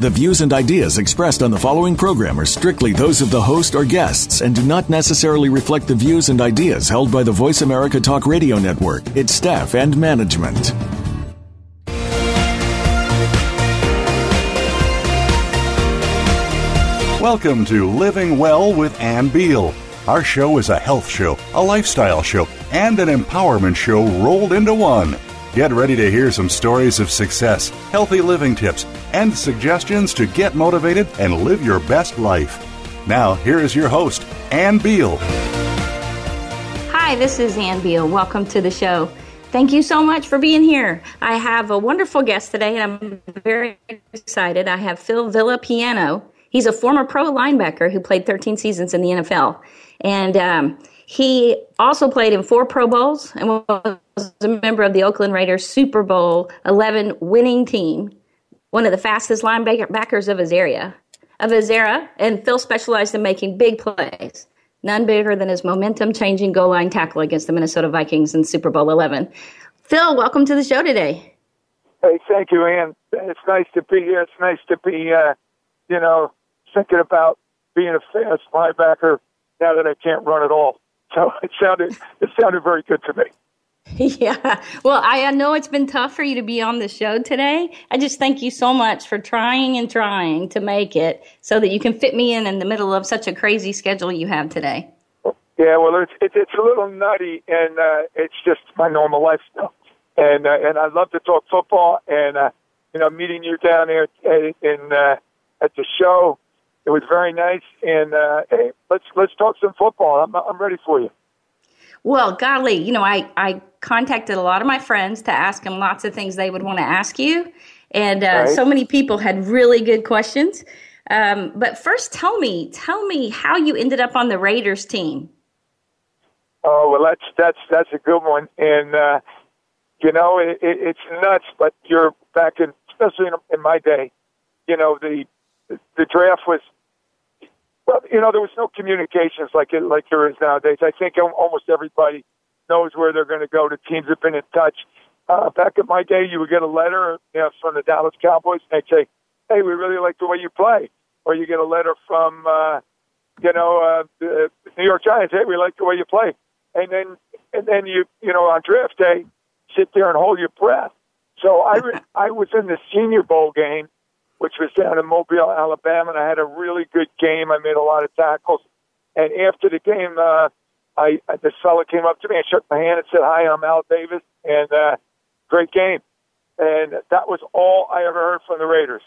The views and ideas expressed on the following program are strictly those of the host or guests and do not necessarily reflect the views and ideas held by the Voice America Talk Radio Network, its staff, and management. Welcome to Living Well with Ann Beal. Our show is a health show, a lifestyle show, and an empowerment show rolled into one. Get ready to hear some stories of success, healthy living tips, and suggestions to get motivated and live your best life. Now, here is your host, Ann Beal. Hi, this is Ann Beal. Welcome to the show. Thank you so much for being here. I have a wonderful guest today, and I'm very excited. I have Phil Villapiano. He's a former pro linebacker who played 13 seasons in the NFL. And um, he also played in four Pro Bowls and was a member of the Oakland Raiders Super Bowl 11 winning team, one of the fastest linebackers of his area, of his era. And Phil specialized in making big plays, none bigger than his momentum-changing goal line tackle against the Minnesota Vikings in Super Bowl 11. Phil, welcome to the show today. Hey, thank you, Ann. It's nice to be here. It's nice to be, uh, you know, thinking about being a fast linebacker now that I can't run at all. So it sounded it sounded very good to me. Yeah. Well, I know it's been tough for you to be on the show today. I just thank you so much for trying and trying to make it so that you can fit me in in the middle of such a crazy schedule you have today. Yeah, well, it's it's, it's a little nutty, and uh, it's just my normal lifestyle. And uh, and I love to talk football, and uh, you know, meeting you down there in uh, at the show it was very nice. And uh, hey, let's let's talk some football. I'm I'm ready for you. Well, golly, you know, I I contacted a lot of my friends to ask them lots of things they would want to ask you, and uh, right. so many people had really good questions. Um, but first, tell me, tell me how you ended up on the Raiders team. Oh well, that's that's that's a good one, and uh, you know it, it, it's nuts. But you're back in, especially in, in my day. You know the the draft was well, you know, there was no communications like it like there is nowadays. I think almost everybody knows where they're going to go. The teams have been in touch. Uh, back in my day, you would get a letter you know, from the Dallas Cowboys, and they'd say, "Hey, we really like the way you play," or you get a letter from, uh, you know, uh, the New York Giants. Hey, we like the way you play, and then and then you you know on draft day, sit there and hold your breath. So I re- I was in the Senior Bowl game which was down in Mobile, Alabama, and I had a really good game. I made a lot of tackles. And after the game, uh, I this fella came up to me and shook my hand and said, "Hi, I'm Al Davis," and uh, great game. And that was all I ever heard from the Raiders.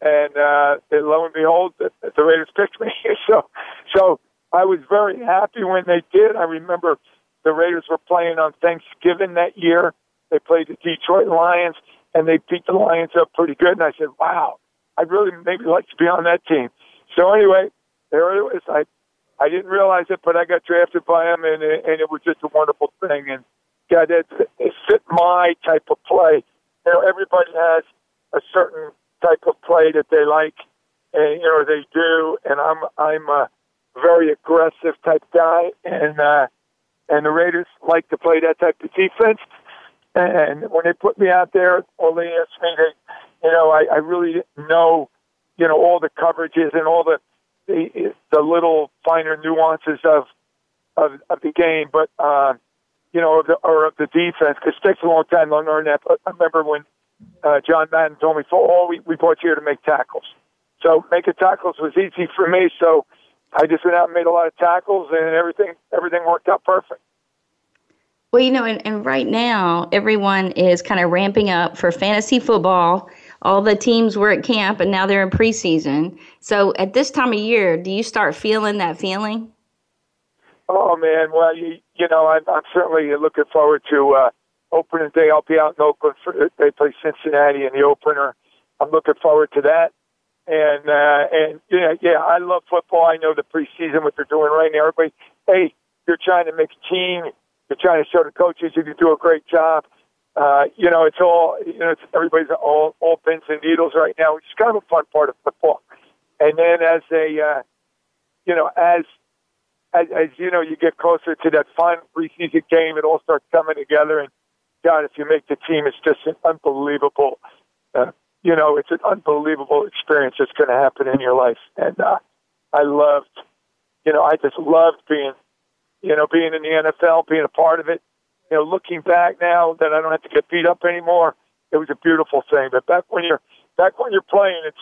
And, uh, lo and behold, the, the Raiders picked me. so, so I was very happy when they did. I remember the Raiders were playing on Thanksgiving that year. They played the Detroit Lions, and they beat the Lions up pretty good. And I said, "Wow, I'd really maybe like to be on that team. So anyway, there it was. I I didn't realize it, but I got drafted by him, and and it was just a wonderful thing. And God, it, it fit my type of play. You know, everybody has a certain type of play that they like, and you know they do. And I'm I'm a very aggressive type guy, and uh, and the Raiders like to play that type of defense. And when they put me out there, all they asked me to you know, I, I really know, you know, all the coverages and all the the, the little finer nuances of of, of the game, but uh, you know, the, or of the defense. Because it takes a long time to learn that. But I remember when uh, John Madden told me, "For all we we brought you here to make tackles." So making tackles was easy for me. So I just went out and made a lot of tackles, and everything everything worked out perfect. Well, you know, and, and right now everyone is kind of ramping up for fantasy football all the teams were at camp and now they're in preseason. So at this time of year, do you start feeling that feeling? Oh man, well you you know I'm, I'm certainly looking forward to uh, opening day. I'll be out in Oakland for they play Cincinnati in the opener. I'm looking forward to that. And uh, and yeah, yeah, I love football. I know the preseason what they're doing right now. Everybody, hey, you're trying to make a team. you're trying to show the coaches you can do a great job. Uh, you know, it's all you know. It's everybody's all all pins and needles right now, which is kind of a fun part of football. And then as a, uh, you know, as, as as you know, you get closer to that final preseason game, it all starts coming together. And God, if you make the team, it's just an unbelievable. Uh, you know, it's an unbelievable experience that's going to happen in your life. And uh, I loved, you know, I just loved being, you know, being in the NFL, being a part of it you know, looking back now that I don't have to get beat up anymore, it was a beautiful thing. But back when you're back when you're playing, it's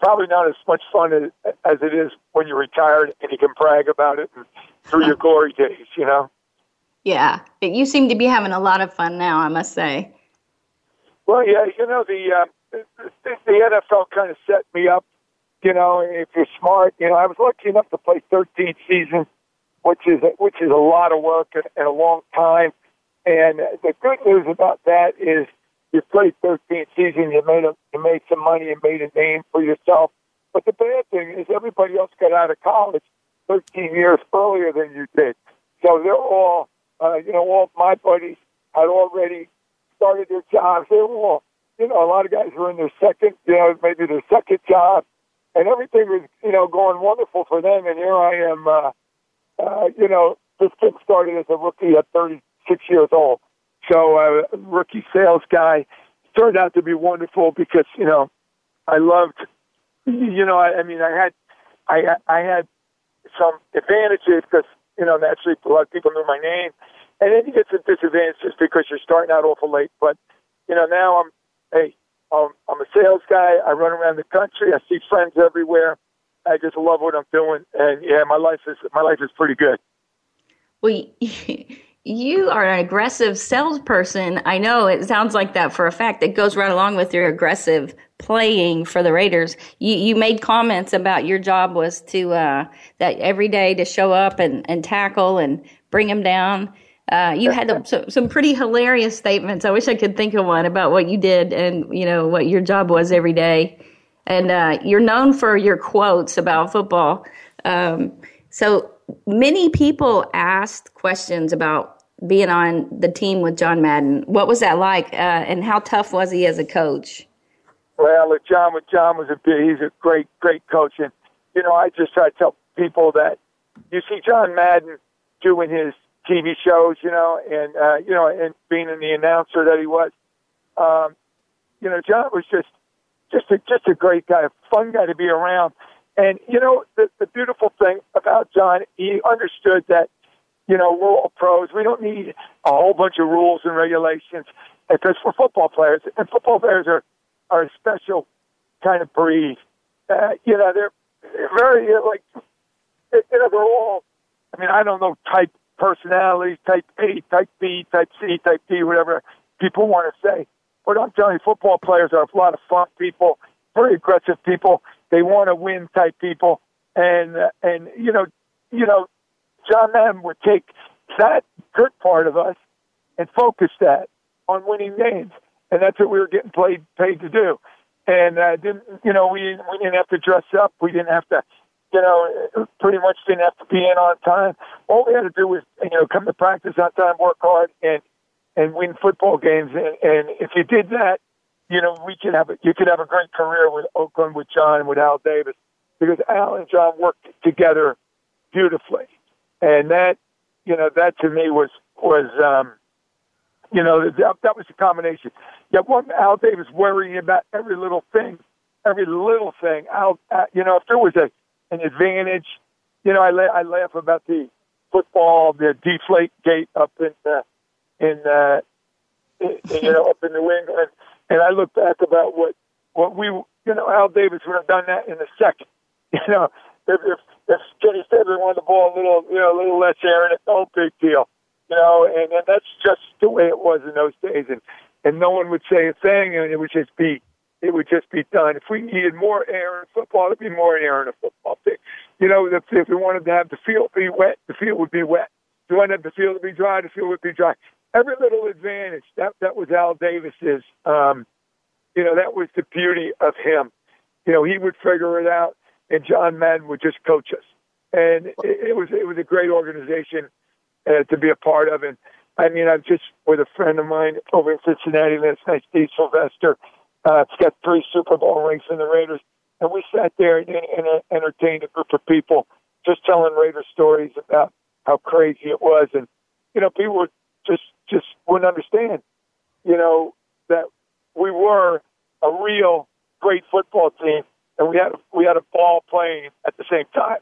probably not as much fun as, as it is when you're retired and you can brag about it and through your glory days. You know. Yeah, you seem to be having a lot of fun now. I must say. Well, yeah, you know the uh, the, the NFL kind of set me up. You know, if you're smart, you know, I was lucky enough to play 13 seasons, which is which is a lot of work and, and a long time. And the good news about that is you played 13 seasons, you made a, you made some money and made a name for yourself. But the bad thing is everybody else got out of college 13 years earlier than you did. So they're all, uh, you know, all my buddies had already started their jobs. They were all, you know, a lot of guys were in their second, you know, maybe their second job, and everything was, you know, going wonderful for them. And here I am, uh, uh, you know, this kid started as a rookie at 30, six years old. So uh, rookie sales guy turned out to be wonderful because you know I loved you know I, I mean I had I I had some advantages because you know naturally a lot of people knew my name, and then you get some disadvantages because you're starting out awful late. But you know now I'm hey um, I'm a sales guy. I run around the country. I see friends everywhere. I just love what I'm doing, and yeah, my life is my life is pretty good. Well, you are an aggressive salesperson. I know it sounds like that for a fact. It goes right along with your aggressive playing for the Raiders. You you made comments about your job was to uh, that every day to show up and, and tackle and bring them down. Uh, you had some, some pretty hilarious statements. I wish I could think of one about what you did and you know what your job was every day. And uh, you're known for your quotes about football. Um, so many people asked questions about being on the team with John Madden. What was that like, uh, and how tough was he as a coach? Well, John, John was a he's a great, great coach, and you know, I just try to tell people that you see John Madden doing his TV shows, you know, and uh, you know, and being in the announcer that he was. Um, you know, John was just just a just a great guy, a fun guy to be around. And you know, the, the beautiful thing about John, he understood that you know, we're all pros. We don't need a whole bunch of rules and regulations because we're football players, and football players are are a special kind of breed. Uh, you know, they're, they're very uh, like you know they're all. I mean, I don't know type personalities, type A, type B, type C, type D, whatever people want to say. But I'm telling you, football players are a lot of fun people, very aggressive people. They want to win type people, and and you know, you know, John Madden would take that good part of us and focus that on winning games, and that's what we were getting paid paid to do. And uh, didn't you know we we didn't have to dress up, we didn't have to, you know, pretty much didn't have to be in on time. All we had to do was you know come to practice on time, work hard, and and win football games. And, and if you did that, you know we could have a, you could have a great career with Oakland, with John, with Al Davis, because Al and John worked together beautifully and that you know that to me was was um, you know that, that was a combination. Yeah, one Al Davis worrying about every little thing, every little thing. Al, uh, you know, if there was a an advantage, you know, I la- I laugh about the football, the deflate gate up in uh, in, uh, in you know up in New England, and I look back about what what we you know Al Davis would have done that in a second. You know, if if, if Kenny Stabler wanted the ball a little you know a little less air in it, no big deal. You know, and, and that's just the way it was in those days, and and no one would say a thing, and it would just be it would just be done. If we needed more air in football, there'd be more air in a football thing. You know, if, if we wanted to have the field be wet, the field would be wet. If we wanted the field to be dry, the field would be dry. Every little advantage. That that was Al Davis's. Um, you know, that was the beauty of him. You know, he would figure it out and John Madden would just coach us, and it, it was it was a great organization uh, to be a part of. And I mean, I'm just with a friend of mine over in Cincinnati last night, Steve Sylvester. Uh, he's got three Super Bowl rings in the Raiders, and we sat there and, and entertained a group of people, just telling Raider stories about how crazy it was, and you know, people would just just wouldn't understand, you know, that we were a real great football team, and we had we had a ball playing at the same time.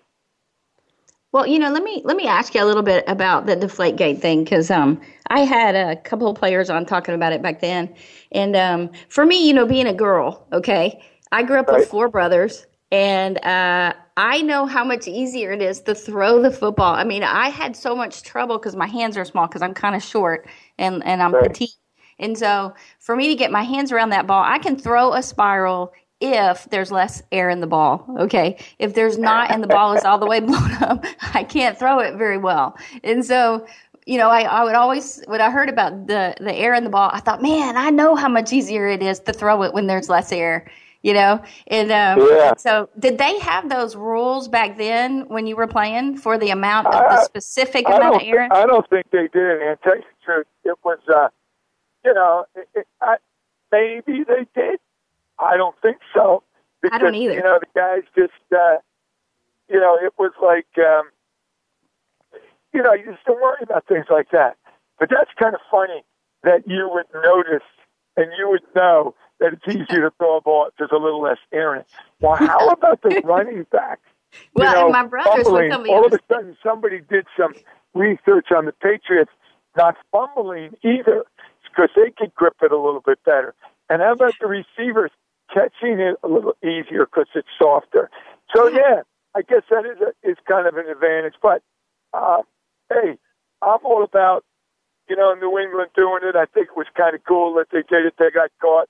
Well, you know, let me let me ask you a little bit about the deflate gate thing because um, I had a couple of players on talking about it back then, and um, for me, you know, being a girl, okay, I grew up right. with four brothers, and uh, I know how much easier it is to throw the football. I mean, I had so much trouble because my hands are small because I'm kind of short and and I'm right. petite, and so for me to get my hands around that ball, I can throw a spiral if there's less air in the ball. Okay. If there's not and the ball is all the way blown up, I can't throw it very well. And so, you know, I, I would always, when I heard about the, the air in the ball, I thought, man, I know how much easier it is to throw it when there's less air, you know? And um, yeah. so did they have those rules back then when you were playing for the amount of the specific I, amount of air? I don't think they did. And tell you the truth, it was, uh, you know, it, it, I, maybe they did I don't think so. Because, I don't either. You know, the guys just, uh, you know, it was like, um, you know, you just don't worry about things like that. But that's kind of funny that you would notice and you would know that it's easier to throw a ball if there's a little less air in it. Well, how about the running back? well, you know, my brothers fumbling. All of a sudden, somebody did some research on the Patriots not fumbling either because they could grip it a little bit better. And how about the receivers catching it a little easier because it's softer. So yeah, I guess that is a, is kind of an advantage. But uh, hey, I'm all about you know New England doing it. I think it was kind of cool that they did it. They got caught.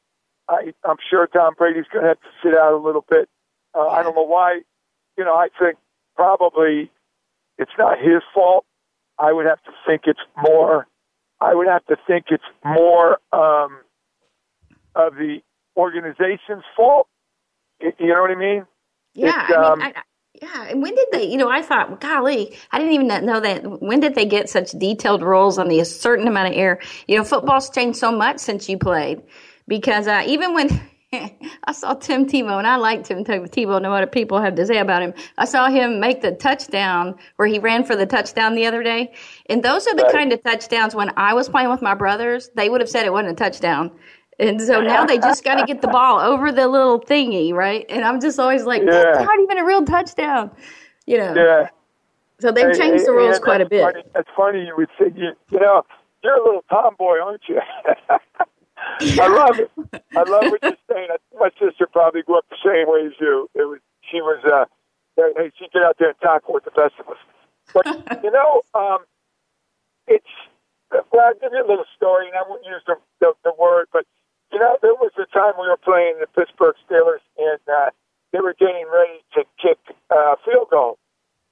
I, I'm sure Tom Brady's going to have to sit out a little bit. Uh, I don't know why. You know, I think probably it's not his fault. I would have to think it's more. I would have to think it's more um, of the organization's fault. You know what I mean? Yeah. I um, mean, I, yeah. And when did they, you know, I thought, golly, I didn't even know that. When did they get such detailed rules on the certain amount of air? You know, football's changed so much since you played because uh, even when I saw Tim Tebow, and I like Tim Tebow, no matter people have to say about him. I saw him make the touchdown where he ran for the touchdown the other day. And those are the right. kind of touchdowns when I was playing with my brothers, they would have said it wasn't a touchdown and so now they just got to get the ball over the little thingy, right? And I'm just always like, yeah. that's not even a real touchdown, you know? Yeah. So they've changed the rules quite a bit. Funny. That's funny. You would say, you, you know, you're a little tomboy, aren't you? I love it. I love what you're saying. My sister probably grew up the same way as you. It was she was uh, hey, she get out there and tackle with the best of us. But you know, um, it's well, I'll give you a little story, and I won't use the, the, the word, but you know, there was a time we were playing the Pittsburgh Steelers, and uh, they were getting ready to kick uh, field goal,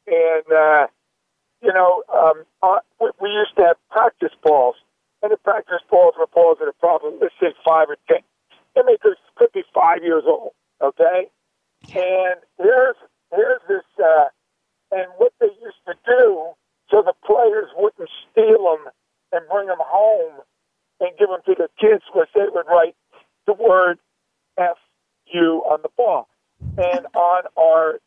and uh, you know, um, uh, we, used to have practice balls, and the practice balls were balls that are probably let's say five or ten. Mean, they could be five years old, okay? And here's here's this, uh, and what they used to do so the players wouldn't steal them and bring them home and give them to the kids was they would write the word F-U on the ball. And on our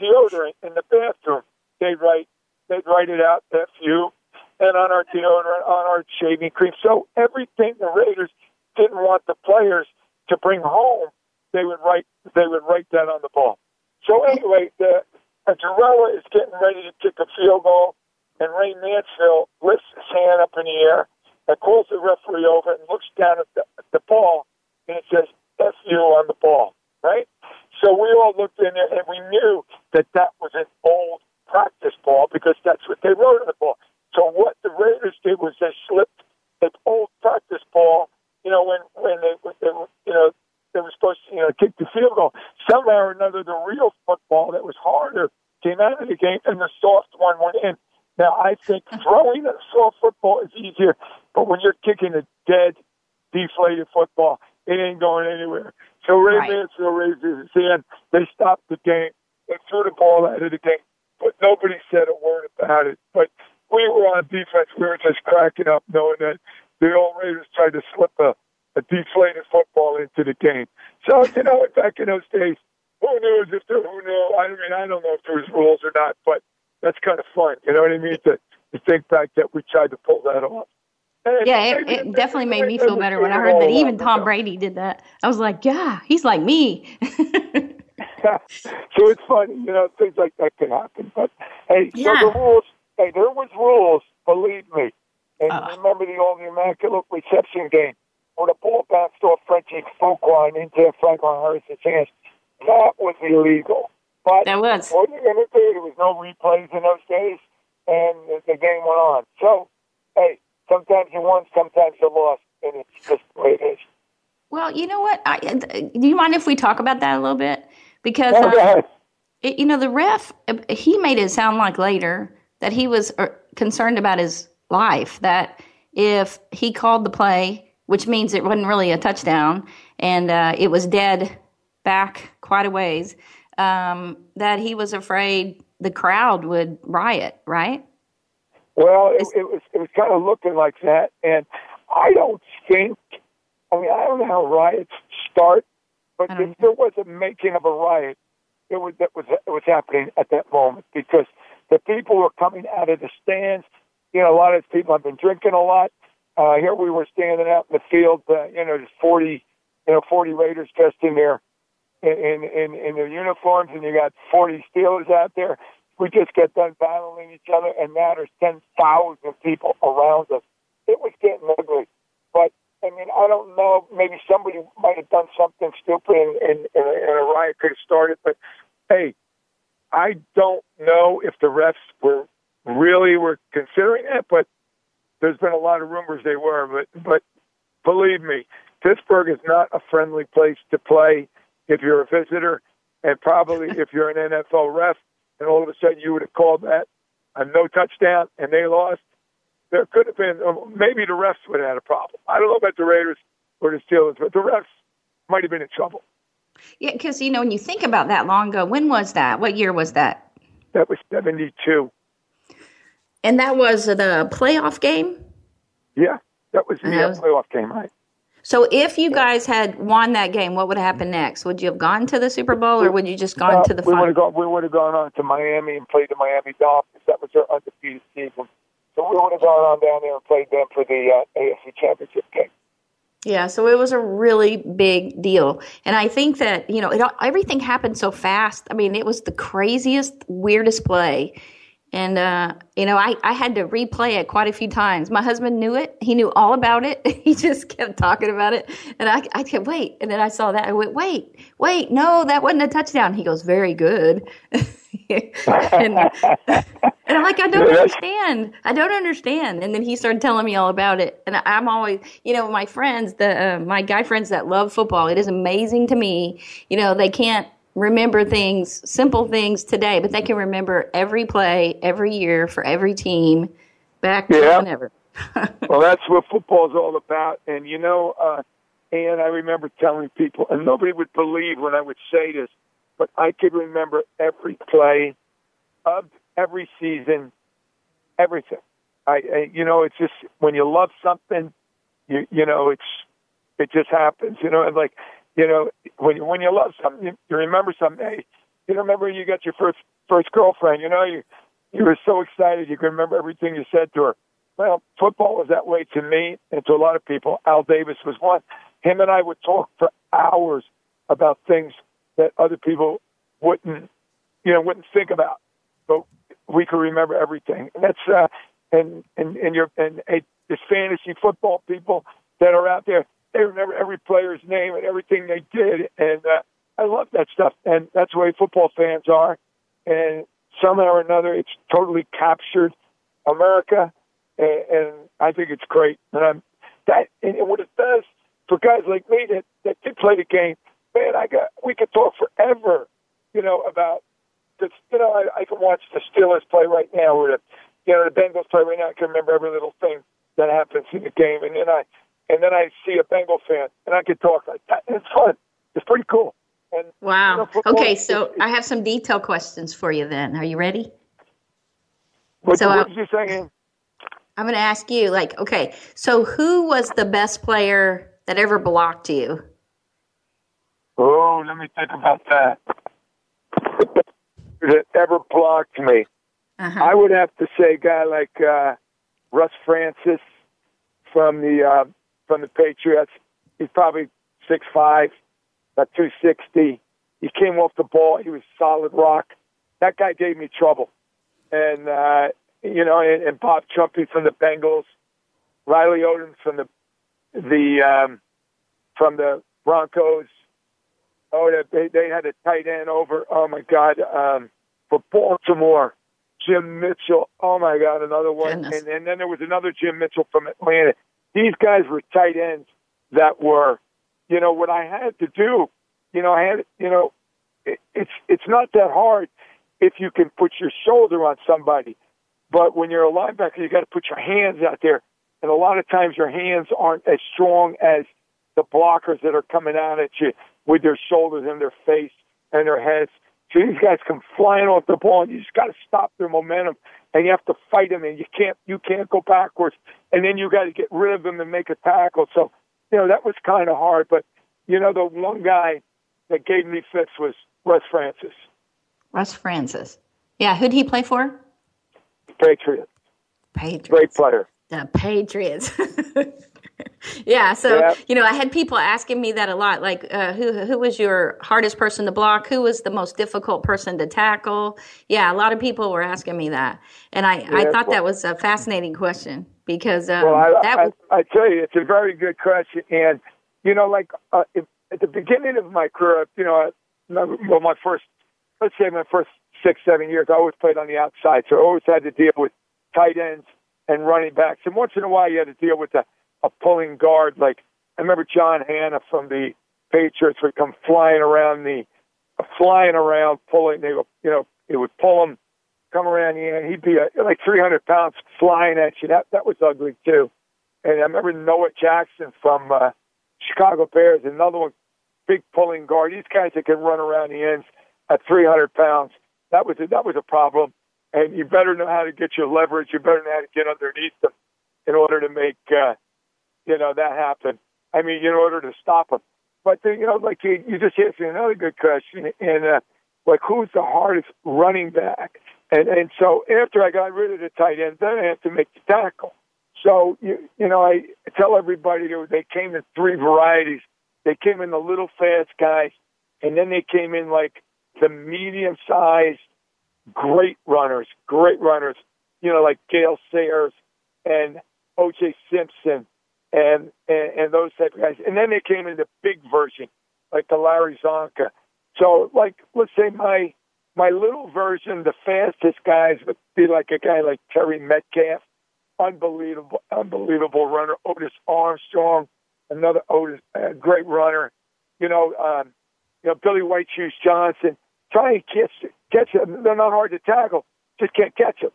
deodorant in the bathroom, they'd write, they'd write it out, F-U, and on our deodorant, on our shaving cream. So everything the Raiders didn't want the players to bring home, they would write, they would write that on the ball. So anyway, the, uh, Gerela is getting ready to kick a field goal, and Ray Mansfield lifts his hand up in the air and calls the referee over and looks down at the, at the ball and it says "FU" on the ball, right? So we all looked in there and we knew that that was an old practice ball because that's what they wrote on the ball. So what the Raiders did was they slipped an old practice ball, you know, when when they, they you know, they were supposed to, you know, kick the field goal. Somehow or another, the real football that was harder came out of the game, and the soft one went in. Now, I think throwing a soft football is easier, but when you're kicking a dead, deflated football, it ain't going anywhere. So Ray right. Mansfield raised his hand. They stopped the game. They threw the ball out of the game, but nobody said a word about it. But we were on defense. We were just cracking up knowing that the old Raiders tried to slip a, a deflated football into the game. So, you know, back in those days, who knows if there, who knew? I mean, I don't know if there's rules or not, but that's kind of fun. You know what I mean? To, to think back that we tried to pull that off. And yeah, it, it definitely made me feel better when I heard that even Tom Brady did that. I was like, yeah, he's like me. so it's funny, you know, things like that can happen. But hey, yeah. so the rules, hey, there was rules, believe me. And uh, remember the old immaculate reception game where the ball bounced off Frenchie Fuqua into Franco Harris's hands. That was illegal. But that was. What are you going to do? There was no replays in those days, and the game went on. So, hey, sometimes you won, sometimes you lost, and it's just the way it is. Well, you know what? I, do you mind if we talk about that a little bit? Because uh, it, you know the ref, he made it sound like later that he was uh, concerned about his life. That if he called the play, which means it wasn't really a touchdown, and uh, it was dead back quite a ways, um, that he was afraid the crowd would riot. Right? Well, it, it was it was kind of looking like that, and I don't think. I mean, I don't know how riots start, but if there was a making of a riot, it was that was it was happening at that moment because the people were coming out of the stands. You know, a lot of these people have been drinking a lot. Uh, here we were standing out in the field. Uh, you know, there's 40, you know, 40 Raiders dressed in their in in in their uniforms, and you got 40 Steelers out there we just get done battling each other, and now there's 10,000 people around us. It was getting ugly. But, I mean, I don't know. Maybe somebody might have done something stupid and, and, and a riot could have started. But, hey, I don't know if the refs were really were considering it, but there's been a lot of rumors they were. But, but believe me, Pittsburgh is not a friendly place to play if you're a visitor, and probably if you're an NFL ref and all of a sudden you would have called that a no touchdown and they lost, there could have been um, maybe the refs would have had a problem. I don't know about the Raiders or the Steelers, but the refs might have been in trouble. Yeah, because you know when you think about that long ago, when was that? What year was that? That was seventy-two. And that was the playoff game. Yeah, that was the was, playoff game, right? So if you guys had won that game, what would have happened next? Would you have gone to the Super Bowl, or would you just gone uh, to the? We would have gone. We would have gone on to Miami and played the Miami Dolphins. That was their undefeated season. So we would have gone on down there and played them for the uh, AFC Championship game. Yeah, so it was a really big deal, and I think that you know it, everything happened so fast. I mean, it was the craziest, weirdest play and, uh, you know, I, I had to replay it quite a few times. My husband knew it. He knew all about it. he just kept talking about it. And I, I kept, wait. And then I saw that. I went, wait, wait, no, that wasn't a touchdown. He goes, very good. and, and I'm like, I don't understand. I don't understand. And then he started telling me all about it. And I'm always, you know, my friends, the, uh, my guy friends that love football, it is amazing to me. You know, they can't, remember things, simple things today, but they can remember every play, every year for every team back yeah. whenever. well, that's what football is all about. And, you know, uh, and I remember telling people, and nobody would believe when I would say this, but I could remember every play of every season, everything. I, I you know, it's just when you love something, you you know, it's it just happens. You know, and like you know, when you, when you love something, you, you remember something. Hey, you remember you got your first first girlfriend. You know, you you were so excited you can remember everything you said to her. Well, football was that way to me and to a lot of people. Al Davis was one. Him and I would talk for hours about things that other people wouldn't, you know, wouldn't think about. But we could remember everything. And that's uh, and and and your and uh, this fantasy football people that are out there they remember every player's name and everything they did, and uh, I love that stuff. And that's the way football fans are. And somehow or another, it's totally captured America, and, and I think it's great. And I'm that, and what it does for guys like me that that did play the game, man, I got we could talk forever, you know, about this. You know, I, I can watch the Steelers play right now, or the you know the Bengals play right now. I can remember every little thing that happens in the game, and then I and then I see a Bengal fan, and I could talk like that. It's fun. It's pretty cool. And, wow. You know, okay, so I have some detail questions for you. Then, are you ready? What, so, what uh, did you saying? I'm going to ask you, like, okay, so who was the best player that ever blocked you? Oh, let me think about that. That ever blocked me. Uh-huh. I would have to say a guy like uh, Russ Francis from the uh, from the Patriots. He's probably six five, about two sixty. He came off the ball. He was solid rock. That guy gave me trouble. And uh, you know, and, and Bob Trumpy from the Bengals, Riley Odom from the the um, from the Broncos. Oh, they they had a tight end over. Oh my God, um, for Baltimore, Jim Mitchell. Oh my God, another one. Goodness. And, and then there was another Jim Mitchell from Atlanta. These guys were tight ends that were, you know, what I had to do. You know, I had, you know, it, it's it's not that hard if you can put your shoulder on somebody. But when you're a linebacker, you got to put your hands out there, and a lot of times your hands aren't as strong as the blockers that are coming out at you with their shoulders and their face and their heads. So these guys come flying off the ball, and you just got to stop their momentum, and you have to fight them, and you can't you can't go backwards, and then you got to get rid of them and make a tackle. So you know that was kind of hard, but you know the one guy that gave me fits was Russ Francis, Russ Francis. Yeah, who'd he play for? Patriot, Patriots. great player. The Patriots. yeah, so Yeah. you know, I had people asking me that a lot. Like, uh, who who was your hardest person to block? Who was the most difficult person to tackle? Yeah, a lot of people were asking me that, and I I thought well- that was a fascinating question because um, Well, I, that I, was I tell you, it's a very good question, and you know, like uh, if, at the beginning of my career, you know, well, my first, let's say my first six, seven years, I always played on the outside, so I always had to deal with tight ends and running backs, and once in a while, you had to deal with a, a pulling guard. Like I remember John Hannah from the Patriots would come flying around the, flying around, pulling. They, would, you know, it would pull him come around the end. He'd be uh like 300 pounds flying at you. That that was ugly too. And I remember Noah Jackson from uh, Chicago Bears, another one, big pulling guard. These guys that can run around the ends at 300 pounds. That was a, that was a problem. And you better know how to get your leverage. You better know how to get underneath them in order to make uh, you know that happened. I mean, in order to stop them. But you know, like you, you just asked me another good question, and uh, like who's the hardest running back? And and so after I got rid of the tight end, then I have to make the tackle. So you you know I tell everybody they came in three varieties. They came in the little fast guys, and then they came in like the medium sized great runners, great runners. You know, like Gale Sayers and O.J. Simpson and, and and those type of guys. And then they came in the big version, like the Larry Csonka. So like let's say my my little version, the fastest guys would be like a guy like Terry Metcalf, unbelievable, unbelievable runner. Otis Armstrong, another Otis, uh, great runner. You know, um, you know Billy White Shoes Johnson. Try and catch catch them. They're not hard to tackle. Just can't catch them.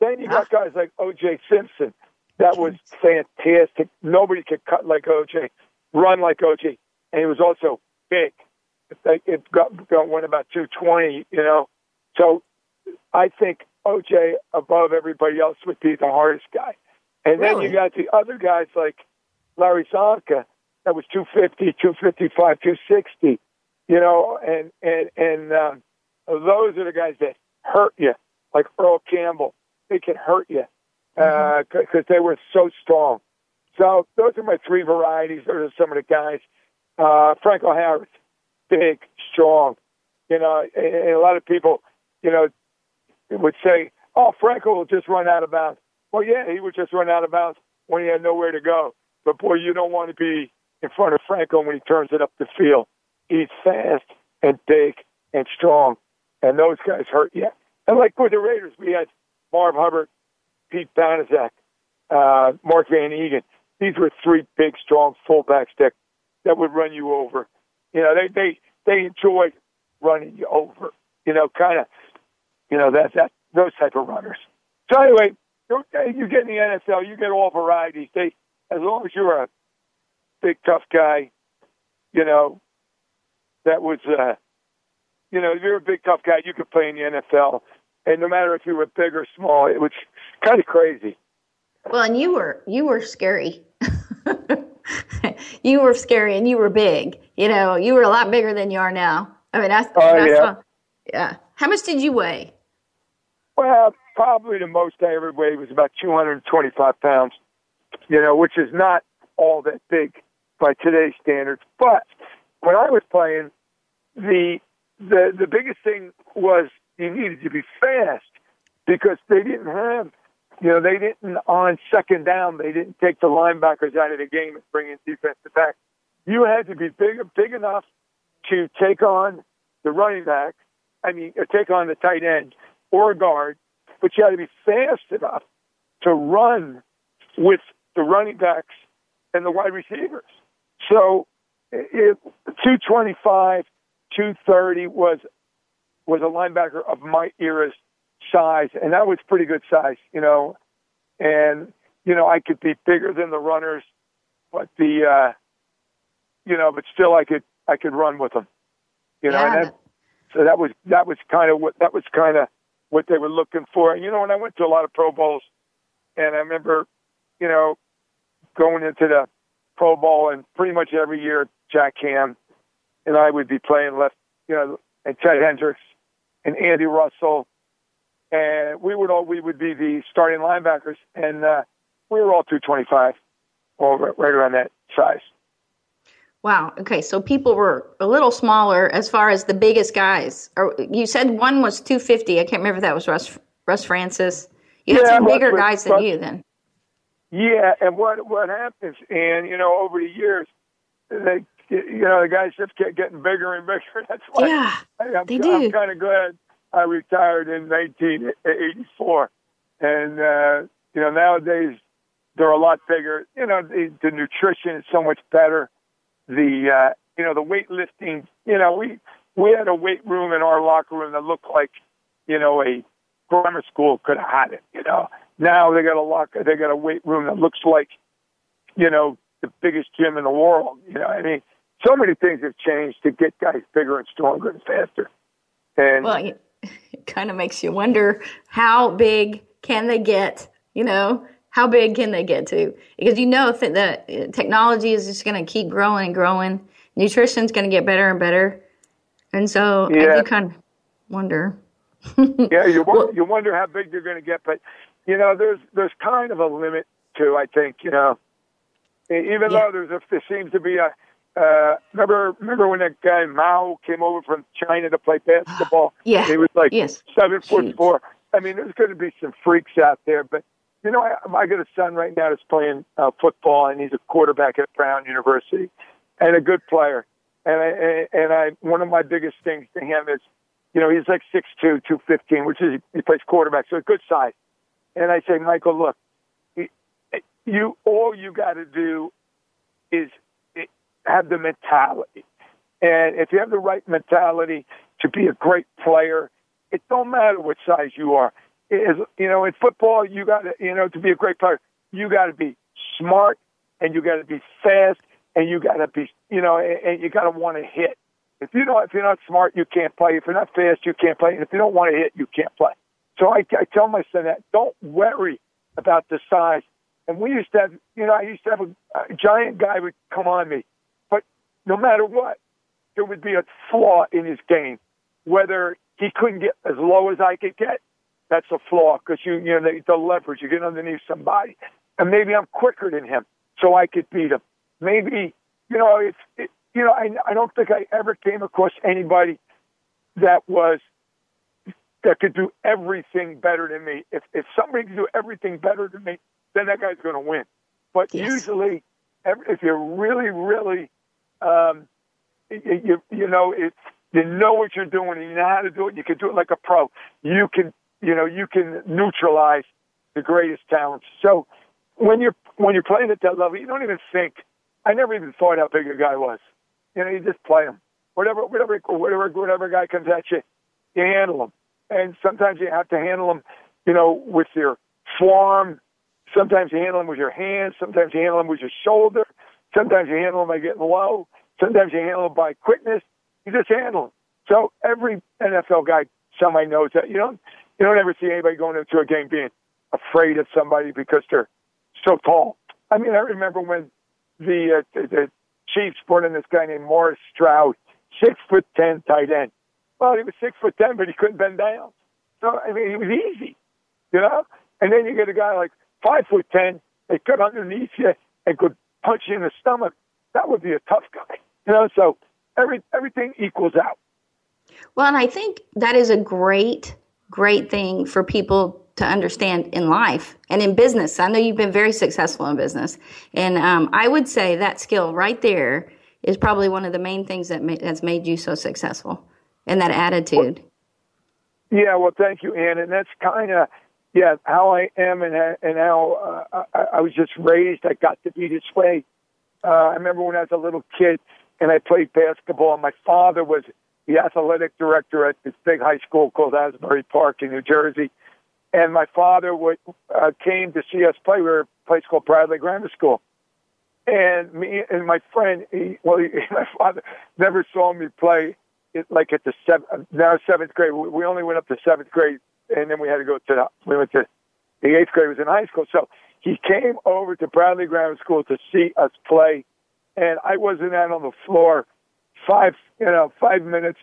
Then you got guys like O.J. Simpson. That was fantastic. Nobody could cut like O.J., run like O.J., and he was also big. It, it got, got went about 220, you know. So I think O.J. above everybody else would be the hardest guy. And then you got the other guys like Larry Csonka, that was 250, 255, 260, you know, and, and, and, um, those are the guys that hurt you, like Earl Campbell. They can hurt you because they were so strong. So those are my three varieties. Those are some of the guys. Uh, Franco Harris, big, strong. You know, and, and a lot of people, you know, would say, "Oh, Franco will just run out of bounds." Well, yeah, he would just run out of bounds when he had nowhere to go. But boy, you don't want to be in front of Franco when he turns it up the field. He's fast and big and strong, and those guys hurt you. And like with the Raiders, we had Marv Hubbard, Pete Banaszak, uh, Mark van Eeghen. These were three big, strong fullbacks that that would run you over. You know, they they they enjoyed running you over. You know, kind of, you know that that those type of runners. So anyway, you you get in the NFL, you get all varieties. They as long as you're a big tough guy, you know, that was uh, you know, if you're a big tough guy, you could play in the NFL. And no matter if you were big or small, it was kind of crazy. Well, and you were you were scary. you were scary, and you were big. You know, you were a lot bigger than you are now. I mean, that's, Oh, yeah. yeah. How much did you weigh? Well, probably the most I ever weighed was about 225 pounds, you know, which is not all that big by today's standards. But when I was playing, the the the biggest thing was you needed to be fast because they didn't have, you know, they didn't on second down they didn't take the linebackers out of the game and bring in defensive back. You had to be big big enough to take on the running back. I mean, or take on the tight end or guard, but you had to be fast enough to run with the running backs and the wide receivers. So, it, 225, 230 was was a linebacker of my era's size, and that was pretty good size, you know. And you know, I could be bigger than the runners, but the uh, you know, but still, I could I could run with them, you know. Yeah, and that, so that was that was kind of what that was kind of what they were looking for. And you know, when I went to a lot of Pro Bowls, and I remember, you know, going into the Pro Bowl, and pretty much every year, Jack Ham and I would be playing left, you know, and Ted Hendricks and Andy Russell, and we would all we would be the starting linebackers, and uh, we were all 225, or right around that size. Wow. Okay, so people were a little smaller as far as the biggest guys. Or you said one was 250. I can't remember if that was Russ Russ Francis. You had Yeah, some bigger Russ- guys than you then. Yeah, and what what happens, and you know, over the years, they, you know, the guys just kept getting bigger and bigger. That's why Yeah, I, I'm, they do. I'm kind of glad I retired in 1984, and uh, you know, nowadays they're a lot bigger. You know, the, the nutrition is so much better. The uh, you know, the weightlifting. You know, we we had a weight room in our locker room that looked like, you know, a grammar school could have had it. You know, now they got a locker, They got a weight room that looks like, you know, the biggest gym in the world. You know, I mean, so many things have changed to get guys bigger and stronger and faster. And Well, it, it kind of makes you wonder how big can they get? You know, how big can they get to? Because you know that the uh, technology is just going to keep growing and growing. Nutrition's going to get better and better, and so I do kind of wonder. yeah, you wonder, you wonder how big they're going to get, but you know, there's there's kind of a limit to. I think you know, even Yeah. though there's a, there seems to be a. Uh, remember, remember when that guy Yao came over from China to play basketball? Yeah. he was like Yes. seven foot Huge. four. I mean, there's going to be some freaks out there, but you know, I, I got a son right now that's playing uh, football, and he's a quarterback at Brown University, and a good player. And I and I one of my biggest things to him is, you know, he's like six two, two fifteen, which is he plays quarterback, so a good size. And I say, Michael, look, you- you all you got to do is have the mentality. And if you have the right mentality to be a great player, it don't matter what size you are. Is, you know, in football, you got to, you know, to be a great player, you got to be smart and you got to be fast and you got to be, you know, and, and you got to want to hit. If you don't, if you're not smart, you can't play. If you're not fast, you can't play. And if you don't want to hit, you can't play. So I, I tell my son that don't worry about the size. And we used to have, you know, I used to have a, a giant guy would come on me, no matter what, there would be a flaw in his game. Whether he couldn't get as low as I could get, that's a flaw because you, you know, the, the leverage, you get underneath somebody. And maybe I'm quicker than him, so I could beat him. Maybe, you know, it's, it, you know, I, I don't think I ever came across anybody that was that could do everything better than me. If if somebody can do everything better than me, then that guy's going to win. But Yes. usually, if you're really, really, um, you, you know, it's you know what you're doing and you know how to do it. You can do it like a pro. You can you know you can neutralize the greatest talents. So when you're when you're playing at that level, you don't even think. I never even thought how big a guy was. You know, you just play him. Whatever, whatever, whatever, whatever guy comes at you, you handle him. And sometimes you have to handle him, you know, with your forearm. Sometimes you handle him with your hands. Sometimes you handle him with your shoulder. Sometimes you handle him by getting low. Sometimes you handle him by quickness. You just handle him. So every NFL guy, somebody knows that. You don't, you don't ever see anybody going into a game being afraid of somebody because they're so tall. I mean, I remember when the uh, the, the Chiefs brought in this guy named Morris Stroud, six foot ten tight end. Well, he was six foot ten, but he couldn't bend down. So I mean, it was easy, you know. And then you get a guy like five foot ten that cut underneath you and could punch you in the stomach. That would be a tough guy, you know. So every everything equals out. Well, and I think that is a great, great thing for people to understand in life and in business. I know you've been very successful in business, and um, I would say that skill right there is probably one of the main things that ma- that's made you so successful, and that attitude. Yeah, well, thank you, Ann, and that's kind of yeah how I am and and how uh, I, I was just raised. I got to be this way. Uh, I remember when I was a little kid and I played basketball. And my father was the athletic director at this big high school called Asbury Park in New Jersey and my father would uh, came to see us play. We were at a place called Bradley Grammar School, and me and my friend, he, well, he, my father never saw me play. Like at the seventh, now seventh grade. We only went up to seventh grade, and then we had to go to the, we went to the eighth grade was in high school. So he came over to Bradley Grammar School to see us play, and I wasn't out on the floor five, you know, five minutes.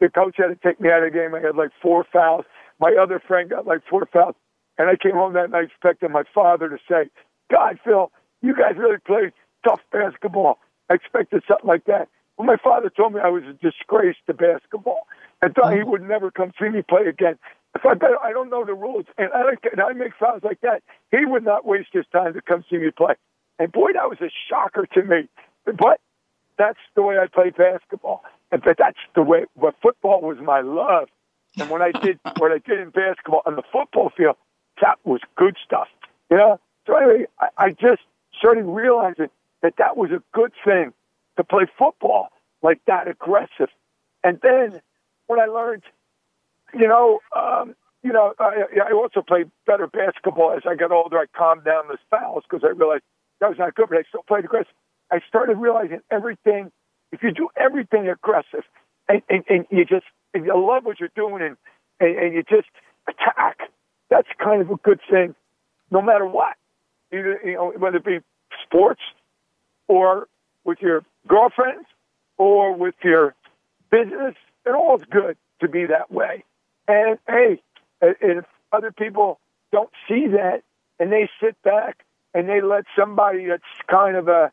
The coach had to take me out of the game. I had like four fouls. My other friend got like four fouls. And I came home that night expecting my father to say, God, Phil, you guys really played tough basketball. I expected something like that. My father told me I was a disgrace to basketball and thought he mm. would never come see me play again. If I bet I don't know the rules and I, and I make fouls like that, he would not waste his time to come see me play. And boy, that was a shocker to me. But that's the way I played basketball. And but that's the way. But football was my love. And when I did what I did in basketball on the football field, that was good stuff. You know? So anyway, I, I just started realizing that that was a good thing to play football like that aggressive. And then when I learned, you know, um, you know, I, I also played better basketball as I got older. I calmed down the fouls because I realized that was not good, but I still played aggressive. I started realizing everything. If you do everything aggressive, and, and, and you just and you love what you're doing and, and, and you just attack, that's kind of a good thing, no matter what. Either you know whether it be sports or with your girlfriends or with your business, it all is good to be that way. And hey, if other people don't see that and they sit back and they let somebody that's kind of a,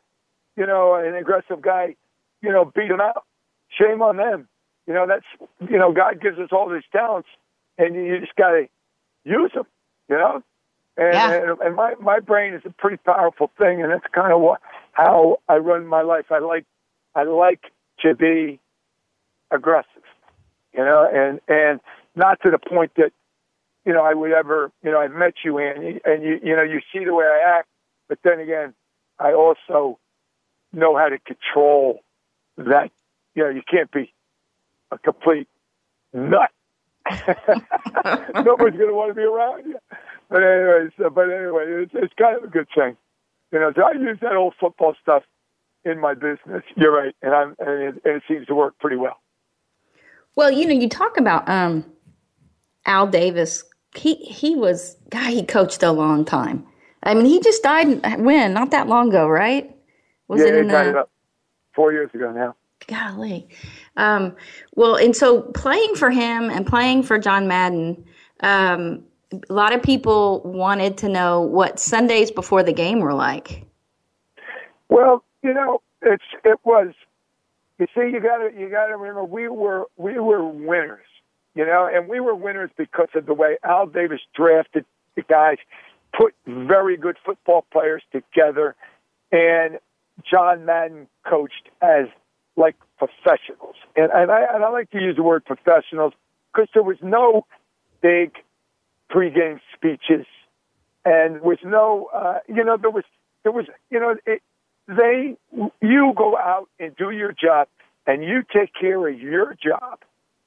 you know, an aggressive guy, you know, beat them out, shame on them. You know, that's, you know, God gives us all these talents and you just got to use them, you know? And, yeah. and, and my, my brain is a pretty powerful thing. And that's kind of what, how I run my life. I like, I like to be aggressive, you know, and, and not to the point that, you know, I would ever, you know, I've met you, Annie, and you, you know, you see the way I act, but then again, I also know how to control that. You know, you can't be a complete nut. Nobody's going to want to be around you. But anyways, uh, but anyway, it's, it's kind of a good thing. You know, I use that old football stuff in my business. You're right, and I'm and it, and it seems to work pretty well. Well, you know, you talk about um, Al Davis. He he was guy. He coached a long time. I mean, he just died when not that long ago, right? Was yeah, it in died the, about four years ago now. Golly. Um, well, and so playing for him and playing for John Madden, um, a lot of people wanted to know what Sundays before the game were like. Well, you know, it's it was. You see, you got to you got to remember we were we were winners, you know, and we were winners because of the way Al Davis drafted the guys, put very good football players together, and John Madden coached as like professionals. And, and, I, and I like to use the word professionals because there was no big pregame speeches and with no, uh, you know, there was, there was, you know, it, they, you go out and do your job and you take care of your job,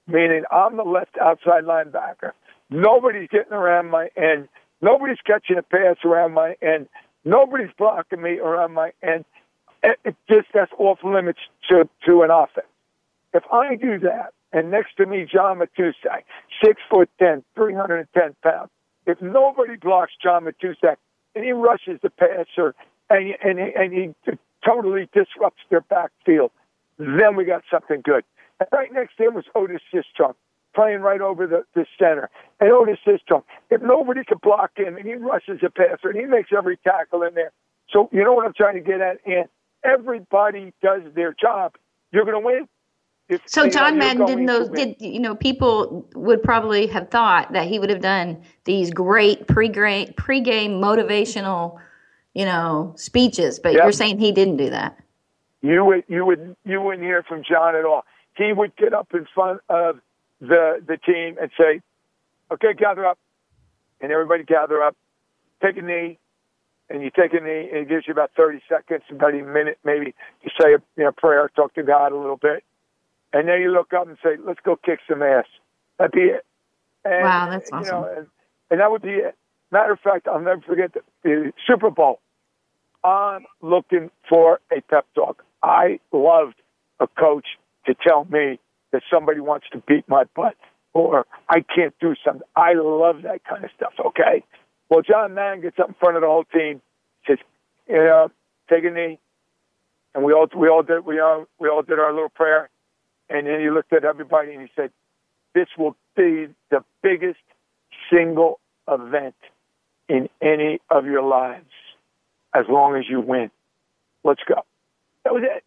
meaning I'm the left outside linebacker. Nobody's getting around my end. Nobody's catching a pass around my end. Nobody's blocking me around my end it just that's off limits to, to an offense. If I do that, and next to me, John Matuszak, six foot ten, 310 pounds, if nobody blocks John Matuszak, and he rushes the passer, and and and he totally disrupts their backfield. Then we got something good. And right next to him was Otis Sistrunk playing right over the, the center. And Otis Sistrunk, if nobody can block him, and he rushes the passer, and he makes every tackle in there. So you know what I'm trying to get at? And everybody does their job. You're going to win. If, so John know, Madden didn't know did you know people would probably have thought that he would have done these great pre-game pre-game motivational you know speeches but yep. you're saying he didn't do that. You would you would you wouldn't hear from John at all. He would get up in front of the the team and say okay gather up. And everybody gather up take a knee and you take a knee and it gives you about 30 seconds about a minute maybe to say a you know, prayer talk to God a little bit and then you look up and say, "Let's go kick some ass." That'd be it. And, wow, that's awesome. You know, and, and that would be it. Matter of fact, I'll never forget the, the Super Bowl. I'm looking for a pep talk. I loved a coach to tell me that somebody wants to beat my butt or I can't do something. I love that kind of stuff. Okay. Well, John Madden gets up in front of the whole team, says, "You know, take a knee," and we all we all did we all we all did our little prayer, and then he looked at everybody and he said, This will be the biggest single event in any of your lives as long as you win. Let's go. That was it.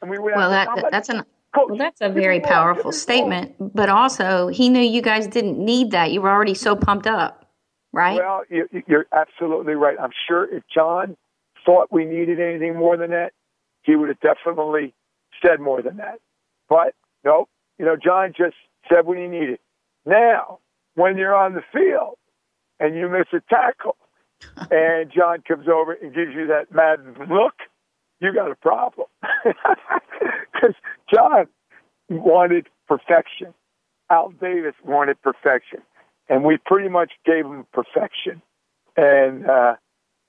And we went well, that, that's an well, that's a very powerful statement, but also he knew you guys didn't need that. You were already so pumped up, right? Well, you're absolutely right. I'm sure if John thought we needed anything more than that, he would have definitely said more than that. But nope, you know, John just said what he needed. Now, when you're on the field and you miss a tackle, and John comes over and gives you that mad look, you got a problem. Because John wanted perfection. Al Davis wanted perfection. And we pretty much gave him perfection. And uh,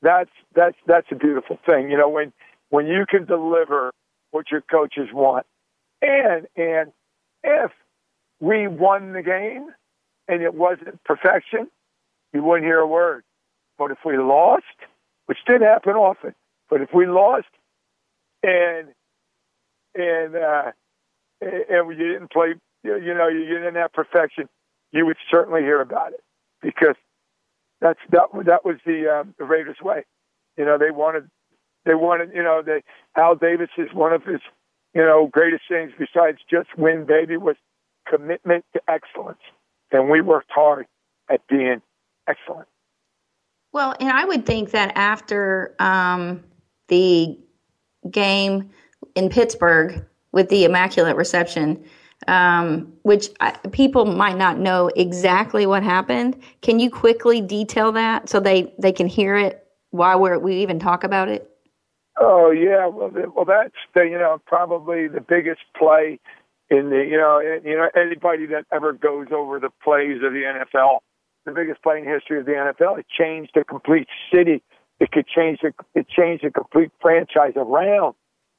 that's that's that's a beautiful thing. You know, when when you can deliver what your coaches want, and and if we won the game and it wasn't perfection, you wouldn't hear a word. But if we lost, which did happen often, but if we lost and and uh, and you didn't play, you know, you didn't have perfection, you would certainly hear about it because that's that that was the um, the Raiders' way. You know, they wanted they wanted you know they Al Davis is one of his you know, greatest things besides just win, baby, was commitment to excellence. And we worked hard at being excellent. Well, and I would think that after um, the game in Pittsburgh with the Immaculate Reception, um, which I, people might not know exactly what happened, can you quickly detail that so they, they can hear it Why we're, we even talk about it? Oh yeah, well, well, that's the you know probably the biggest play in the you know you know anybody that ever goes over the plays of the NFL, the biggest play in history of the NFL. It changed a complete city. It could change the, it changed a complete franchise around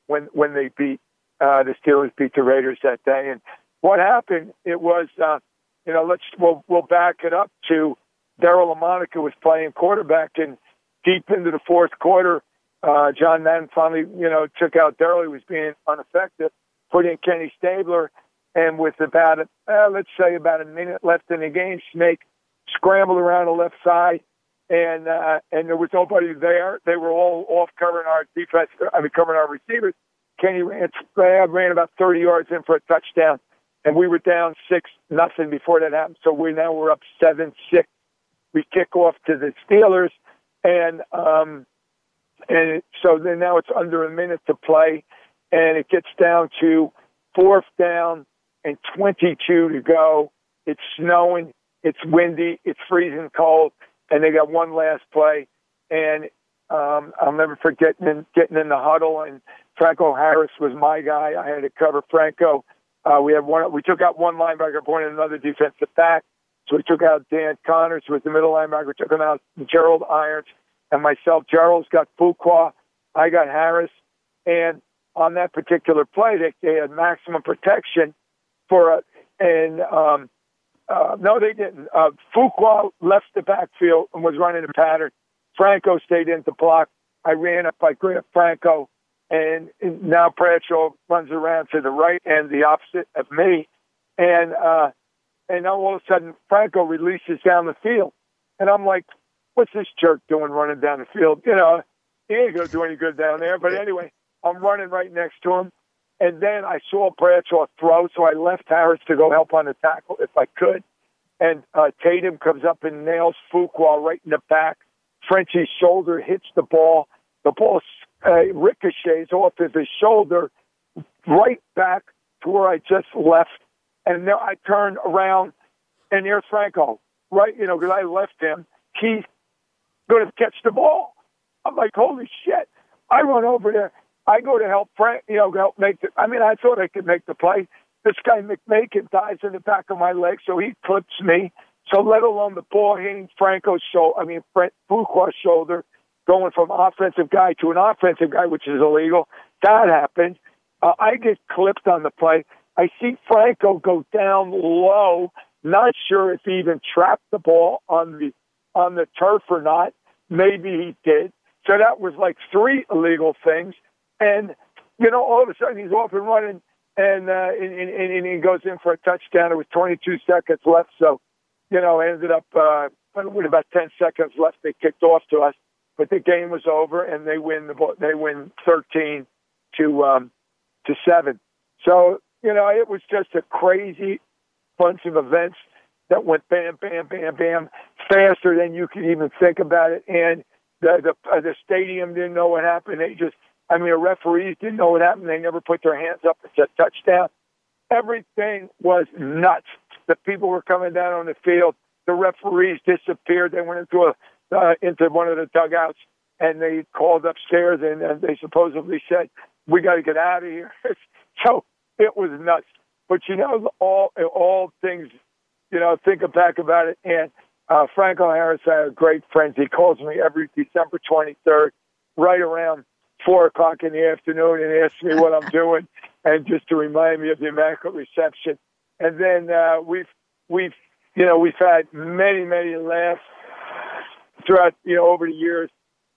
when when they beat uh, the Steelers beat the Raiders that day. And what happened? It was uh, you know let's we'll we'll back it up to Daryle Lamonica was playing quarterback and deep into the fourth quarter uh, John Madden finally, you know, took out Daryle. He was being ineffective, put in Kenny Stabler, and with about, uh, let's say, about a minute left in the game, Snake scrambled around the left side, and uh, and there was nobody there. They were all off covering our defense. I mean, covering our receivers. Kenny ran, ran about 30 yards in for a touchdown, and we were down six nothing before that happened. So we now we're up seven six. We kick off to the Steelers, and um, and so then now it's under a minute to play, and it gets down to fourth down and 22 to go. It's snowing, it's windy, it's freezing cold, and they got one last play. And um, I'll never forget getting, getting in the huddle, and Franco Harris was my guy. I had to cover Franco. Uh, we had one. We took out one linebacker, in another defensive back. So we took out Dan Conners, who was the middle linebacker. We took him out Gerald Irons, and myself. Gerald's got Fuqua, I got Harris, and on that particular play, they, they had maximum protection for a, and um, uh, no, they didn't. Uh, Fuqua left the backfield and was running a pattern, Franco stayed in the block. I ran up by Grant Franco, and now Bradshaw runs around to the right and the opposite of me, and uh, and all of a sudden Franco releases down the field, and I'm like, what's this jerk doing running down the field? You know, he ain't gonna do any good down there. But anyway, I'm running right next to him, and then I saw Bradshaw throw, so I left Harris to go help on the tackle if I could. And uh, Tatum comes up and nails Fuqua right in the back. Frenchie's shoulder hits the ball. The ball uh, ricochets off of his shoulder right back to where I just left. And now I turn around, and there's Franco, right? You know, because I left him. He's going to catch the ball. I'm like, holy shit. I run over there. I go to help Frank, you know, help make the. I mean, I thought I could make the play. This guy McMakin dies in the back of my leg, so he clips me. So let alone the ball hitting Franco's shoulder. I mean, Brent Fuqua's shoulder, going from offensive guy to an offensive guy, which is illegal. That happened. Uh, I get clipped on the play. I see Franco go down low. Not sure if he even trapped the ball on the on the turf or not. Maybe he did. So that was like three illegal things. And, you know, all of a sudden he's off and running and, uh, and, and, and he goes in for a touchdown. It was 22 seconds left. So, you know, ended up, uh, with about 10 seconds left, they kicked off to us, but the game was over and they win the, they win 13 to, um, to seven. So, you know, it was just a crazy bunch of events that went bam, bam, bam, bam, faster than you could even think about it. And the the, uh, the stadium didn't know what happened. They just, I mean, the referees didn't know what happened. They never put their hands up. It's a touchdown. Everything was nuts. The people were coming down on the field. The referees disappeared. They went into a uh, into one of the dugouts and they called upstairs and, and they supposedly said, "We got to get out of here." so it was nuts. But you know, all all things, you know, think back about it. And uh, Franco Harris, I have great friends. He calls me every December 23rd, right around four o'clock in the afternoon, and asks me what I'm doing, and just to remind me of the Immaculate Reception. And then uh, we've we've you know we've had many many laughs throughout you know over the years.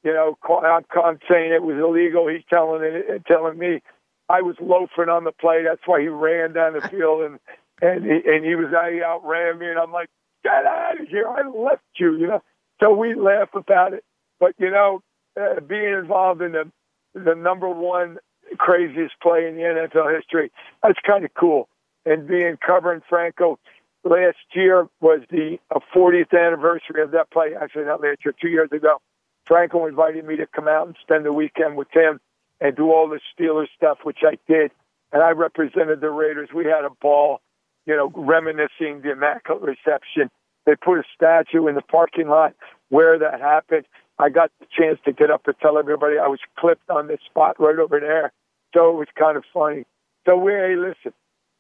You know, I'm, I'm saying it was illegal. He's telling it, telling me I was loafing on the play. That's why he ran down the field and and he, and he was he outran me. And I'm like, get out of here! I left you. You know. So we laugh about it. But you know, uh, being involved in the the number one craziest play in the NFL history, that's kind of cool. And being covering Franco last year was the uh, 40th anniversary of that play. Actually, not last year, two years ago. Franco invited me to come out and spend the weekend with him and do all the Steelers stuff, which I did. And I represented the Raiders. We had a ball, you know, reminiscing the immaculate reception. They put a statue in the parking lot where that happened. I got the chance to get up and tell everybody I was clipped on this spot right over there. So it was kind of funny. So we, hey, listen,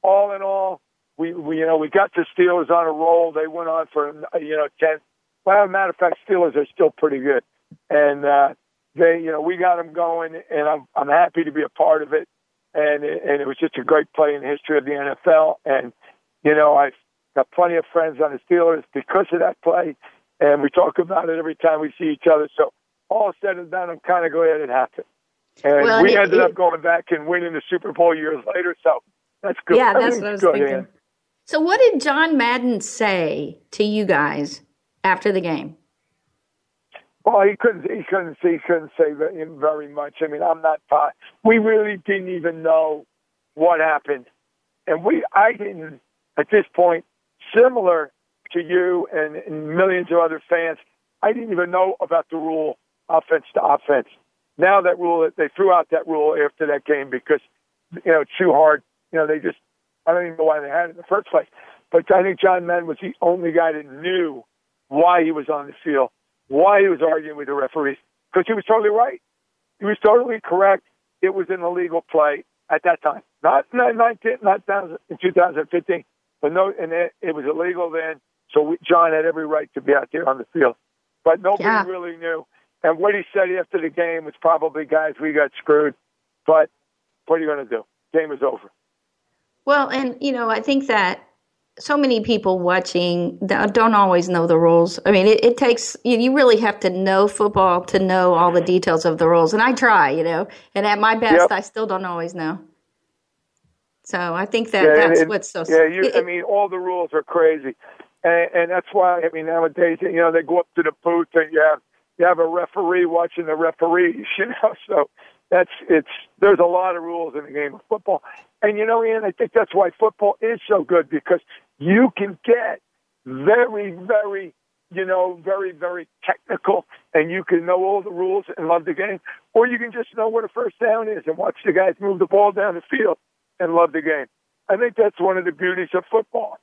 all in all, we, we, you know, we got the Steelers on a roll. They went on for, you know, 10. Well, as a matter of fact, Steelers are still pretty good. And, uh, they, you know, we got them going, and I'm I'm happy to be a part of it. And it, and it was just a great play in the history of the NFL. And you know, I've got plenty of friends on the Steelers because of that play, and we talk about it every time we see each other. So all said and done, I'm kind of glad it happened. And well, we it, ended it, up going back and winning the Super Bowl years later. So that's good. Yeah, that's what I was good, thinking. So, what did John Madden say to you guys after the game? Well, he couldn't. He couldn't. He couldn't say very much. I mean, I'm not. We really didn't even know what happened, and we. I didn't at this point. Similar to you and, and millions of other fans, I didn't even know about the rule offense to offense. Now that rule, they threw out that rule after that game because you know it's too hard. You know, they just. I don't even know why they had it in the first place. But I think John Madden was the only guy that knew why he was on the field why he was arguing with the referees because he was totally right. He was totally correct. It was an illegal play at that time, not 19, not in 2015, but no, and it, it was illegal then. So we, John had every right to be out there on the field, but nobody yeah. really knew. And what he said after the game was probably, guys, we got screwed. But what are you going to do? Game is over. Well, and you know, I think that so many people watching don't always know the rules. I mean, it, it takes you really have to know football to know all the details of the rules, and I try, you know. And at my best, yep. I still don't always know. So I think that yeah, that's what's so. Yeah, you, I mean, all the rules are crazy, and, and that's why I mean nowadays, you know, they go up to the booth and you have you have a referee watching the referees, you know. So that's it's there's a lot of rules in the game of football, and you know, Ian, I think that's why football is so good because you can get very, very, you know, very, very technical, and you can know all the rules and love the game, or you can just know what a first down is and watch the guys move the ball down the field and love the game. I think that's one of the beauties of football.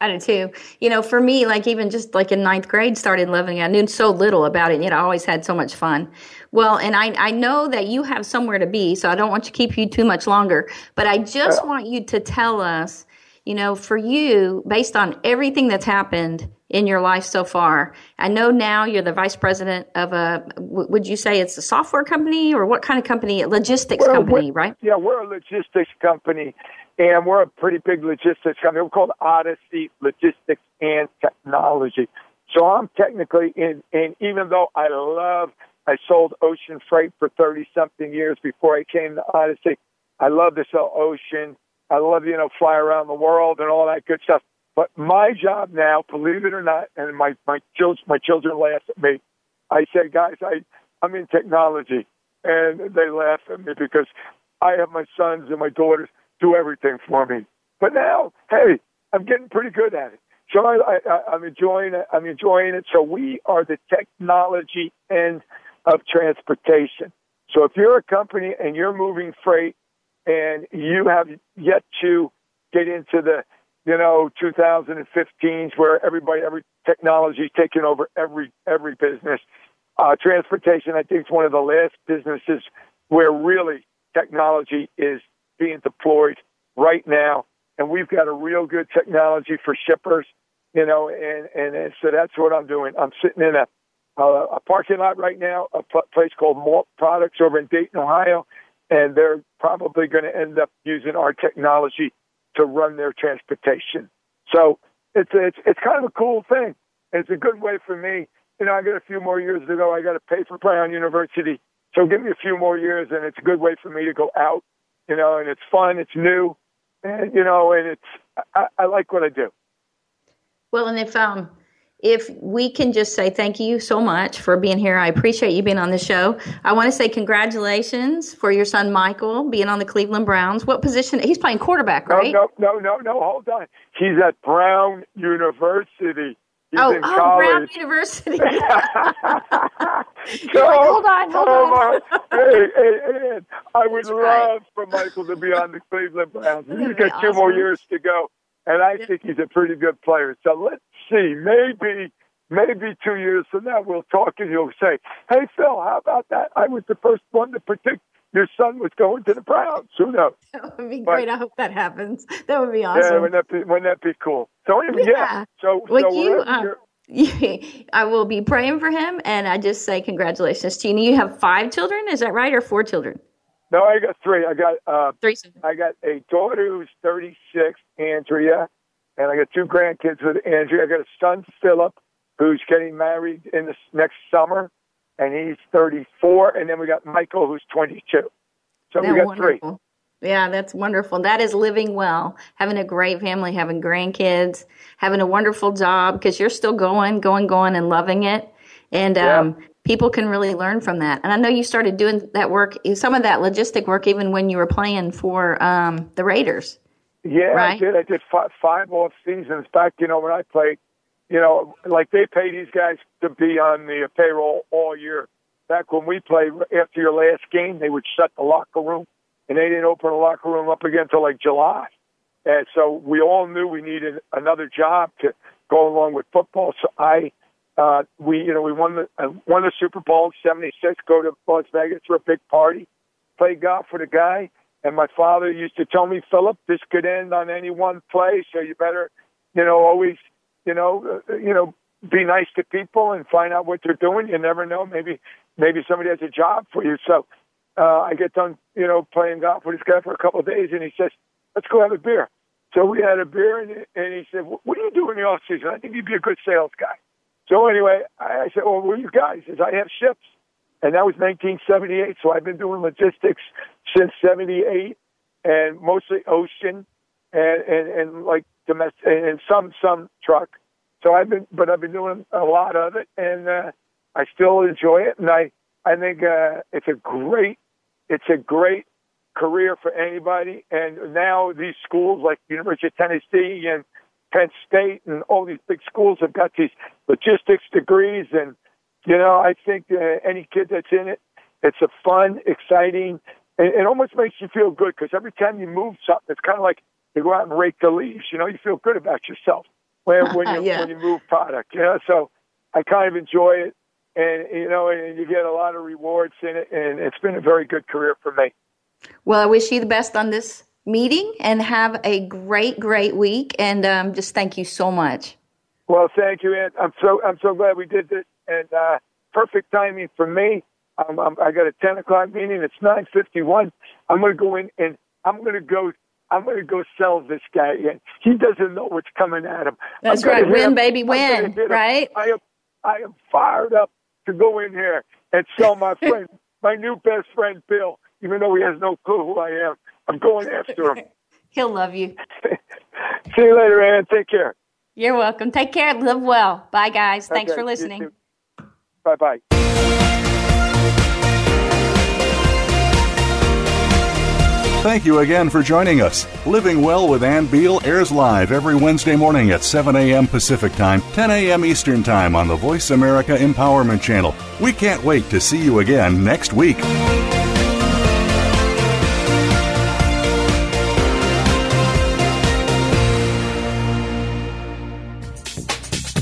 I do too. You know, for me, like even just like in ninth grade, started loving it. I knew so little about it, yet I always had so much fun. Well, and I, I know that you have somewhere to be, so I don't want to keep you too much longer. But I just yeah. want you to tell us, you know, for you, based on everything that's happened in your life so far, I know now you're the vice president of a. Would you say it's a software company or what kind of company? A Logistics company, right? Yeah, we're a logistics company and we're a pretty big logistics company. We're called Odyssey Logistics and Technology. So I'm technically in, and even though I love, I sold ocean freight for 30 something years before I came to Odyssey. I love to sell ocean. I love, you know, fly around the world and all that good stuff. But my job now, believe it or not, and my, my children, my children laugh at me. I say, guys, I, I'm in technology. And they laugh at me because I have my sons and my daughters do everything for me. But now, hey, I'm getting pretty good at it. So I, I, I'm enjoying it. I'm enjoying it. So we are the technology end of transportation. So if you're a company and you're moving freight and you have yet to get into the, you know, 2015s where everybody, every technology is taking over every every business. Uh, transportation, I think, is one of the last businesses where really technology is being deployed right now, and we've got a real good technology for shippers, you know, and and, and so that's what I'm doing. I'm sitting in a uh, a parking lot right now, a place called Malt Products over in Dayton, Ohio, and they're probably going to end up using our technology to run their transportation. So it's it's it's kind of a cool thing. It's a good way for me. You know, I got a few more years to go. I got to pay for Brown University, so give me a few more years, and it's a good way for me to go out you know, and it's fun, it's new, and you know, and it's I, I like what I do. Well, and if um if we can just say thank you so much for being here. I appreciate you being on the show. I want to say congratulations for your son Michael being on the Cleveland Browns. What position? He's playing quarterback, right? No, no, no, no, no. Hold on. He's at Brown University. He's oh, oh, Brown University. so, like, hold on, hold on. Uh, hey, hey, hey, I would That's love right. for Michael to be on the Cleveland Browns. He's got two more years to go, and I yeah. think he's a pretty good player. So let's see. Maybe, maybe two years from now, we'll talk and you'll say, "Hey, Phil, how about that? I was the first one to predict your son was going to the Browns. Who knows? That would be great. But, I hope that happens. That would be awesome. Yeah, wouldn't that be, wouldn't that be cool? So yeah. yeah. So, so you, uh, I will be praying for him, and I just say congratulations to you. You have five children, is that right, or four children? No, I got three. I got uh, three. I got a daughter who's 36, Andrea, and I got two grandkids with Andrea. I got a son, Philip, who's getting married in the next summer, and he's 34. And then we got Michael, who's 22. So we got wonderful. three. Yeah, that's wonderful. That is living well, having a great family, having grandkids, having a wonderful job because you're still going, going, going, and loving it. And yeah. um, people can really learn from that. And I know you started doing that work, some of that logistic work, even when you were playing for um, the Raiders. Yeah, right? I did. I did five, five off seasons back. You know when I played. You know, like they pay these guys to be on the payroll all year. Back when we played, after your last game, they would shut the locker room and they didn't open the locker room up again until like July. And so we all knew we needed another job to go along with football. So I, uh, we, you know, we won the uh, won the Super Bowl '76. Go to Las Vegas for a big party, play golf with a guy. And my father used to tell me, Philip, this could end on any one play, so you better, you know, always, you know, uh, you know, be nice to people and find out what they're doing. You never know. Maybe, maybe somebody has a job for you. So uh, I get done, you know, playing golf with this guy for a couple of days, and he says, "Let's go have a beer." So we had a beer, and, and he said, "What do you do in the off season? I think you'd be a good sales guy." So anyway, I said, "Well, what are you guys?" He says, "I have ships," and that was 1978. So I've been doing logistics since '78, and mostly ocean, and and, and like domestic, and some some truck. So I've been, but I've been doing a lot of it, and uh, I still enjoy it, and I I think uh, it's a great it's a great career for anybody. And now these schools like University of Tennessee and Penn State and all these big schools have got these logistics degrees. And, you know, I think uh, any kid that's in it, it's a fun, exciting, and it almost makes you feel good because every time you move something, it's kind of like you go out and rake the leaves. You know, you feel good about yourself when, when you yeah. when you move product. You know, so I kind of enjoy it, and you know, and you get a lot of rewards in it, and it's been a very good career for me. Well, I wish you the best on this meeting and have a great, great week. And um, just thank you so much. Well, thank you, Ann. I'm so I'm so glad we did this, and uh, perfect timing for me. I'm, I'm, I got a 10 o'clock meeting. It's 9:51. I'm going to go in and I'm going to go. I'm going to go sell this guy. And he doesn't know what's coming at him. That's right. Win, him. baby, win. Right? I am. I am fired up to go in here and sell my friend, my new best friend, Bill. Even though he has no clue who I am, I'm going after him. He'll love you. See you later, Ann. Take care. You're welcome. Take care. Live well. Bye, guys. Thanks Okay, for listening. Bye bye. Thank you again for joining us. Living Well with Ann Beal airs live every Wednesday morning at 7 a.m. Pacific Time, 10 a.m. Eastern Time on the Voice America Empowerment Channel. We can't wait to see you again next week.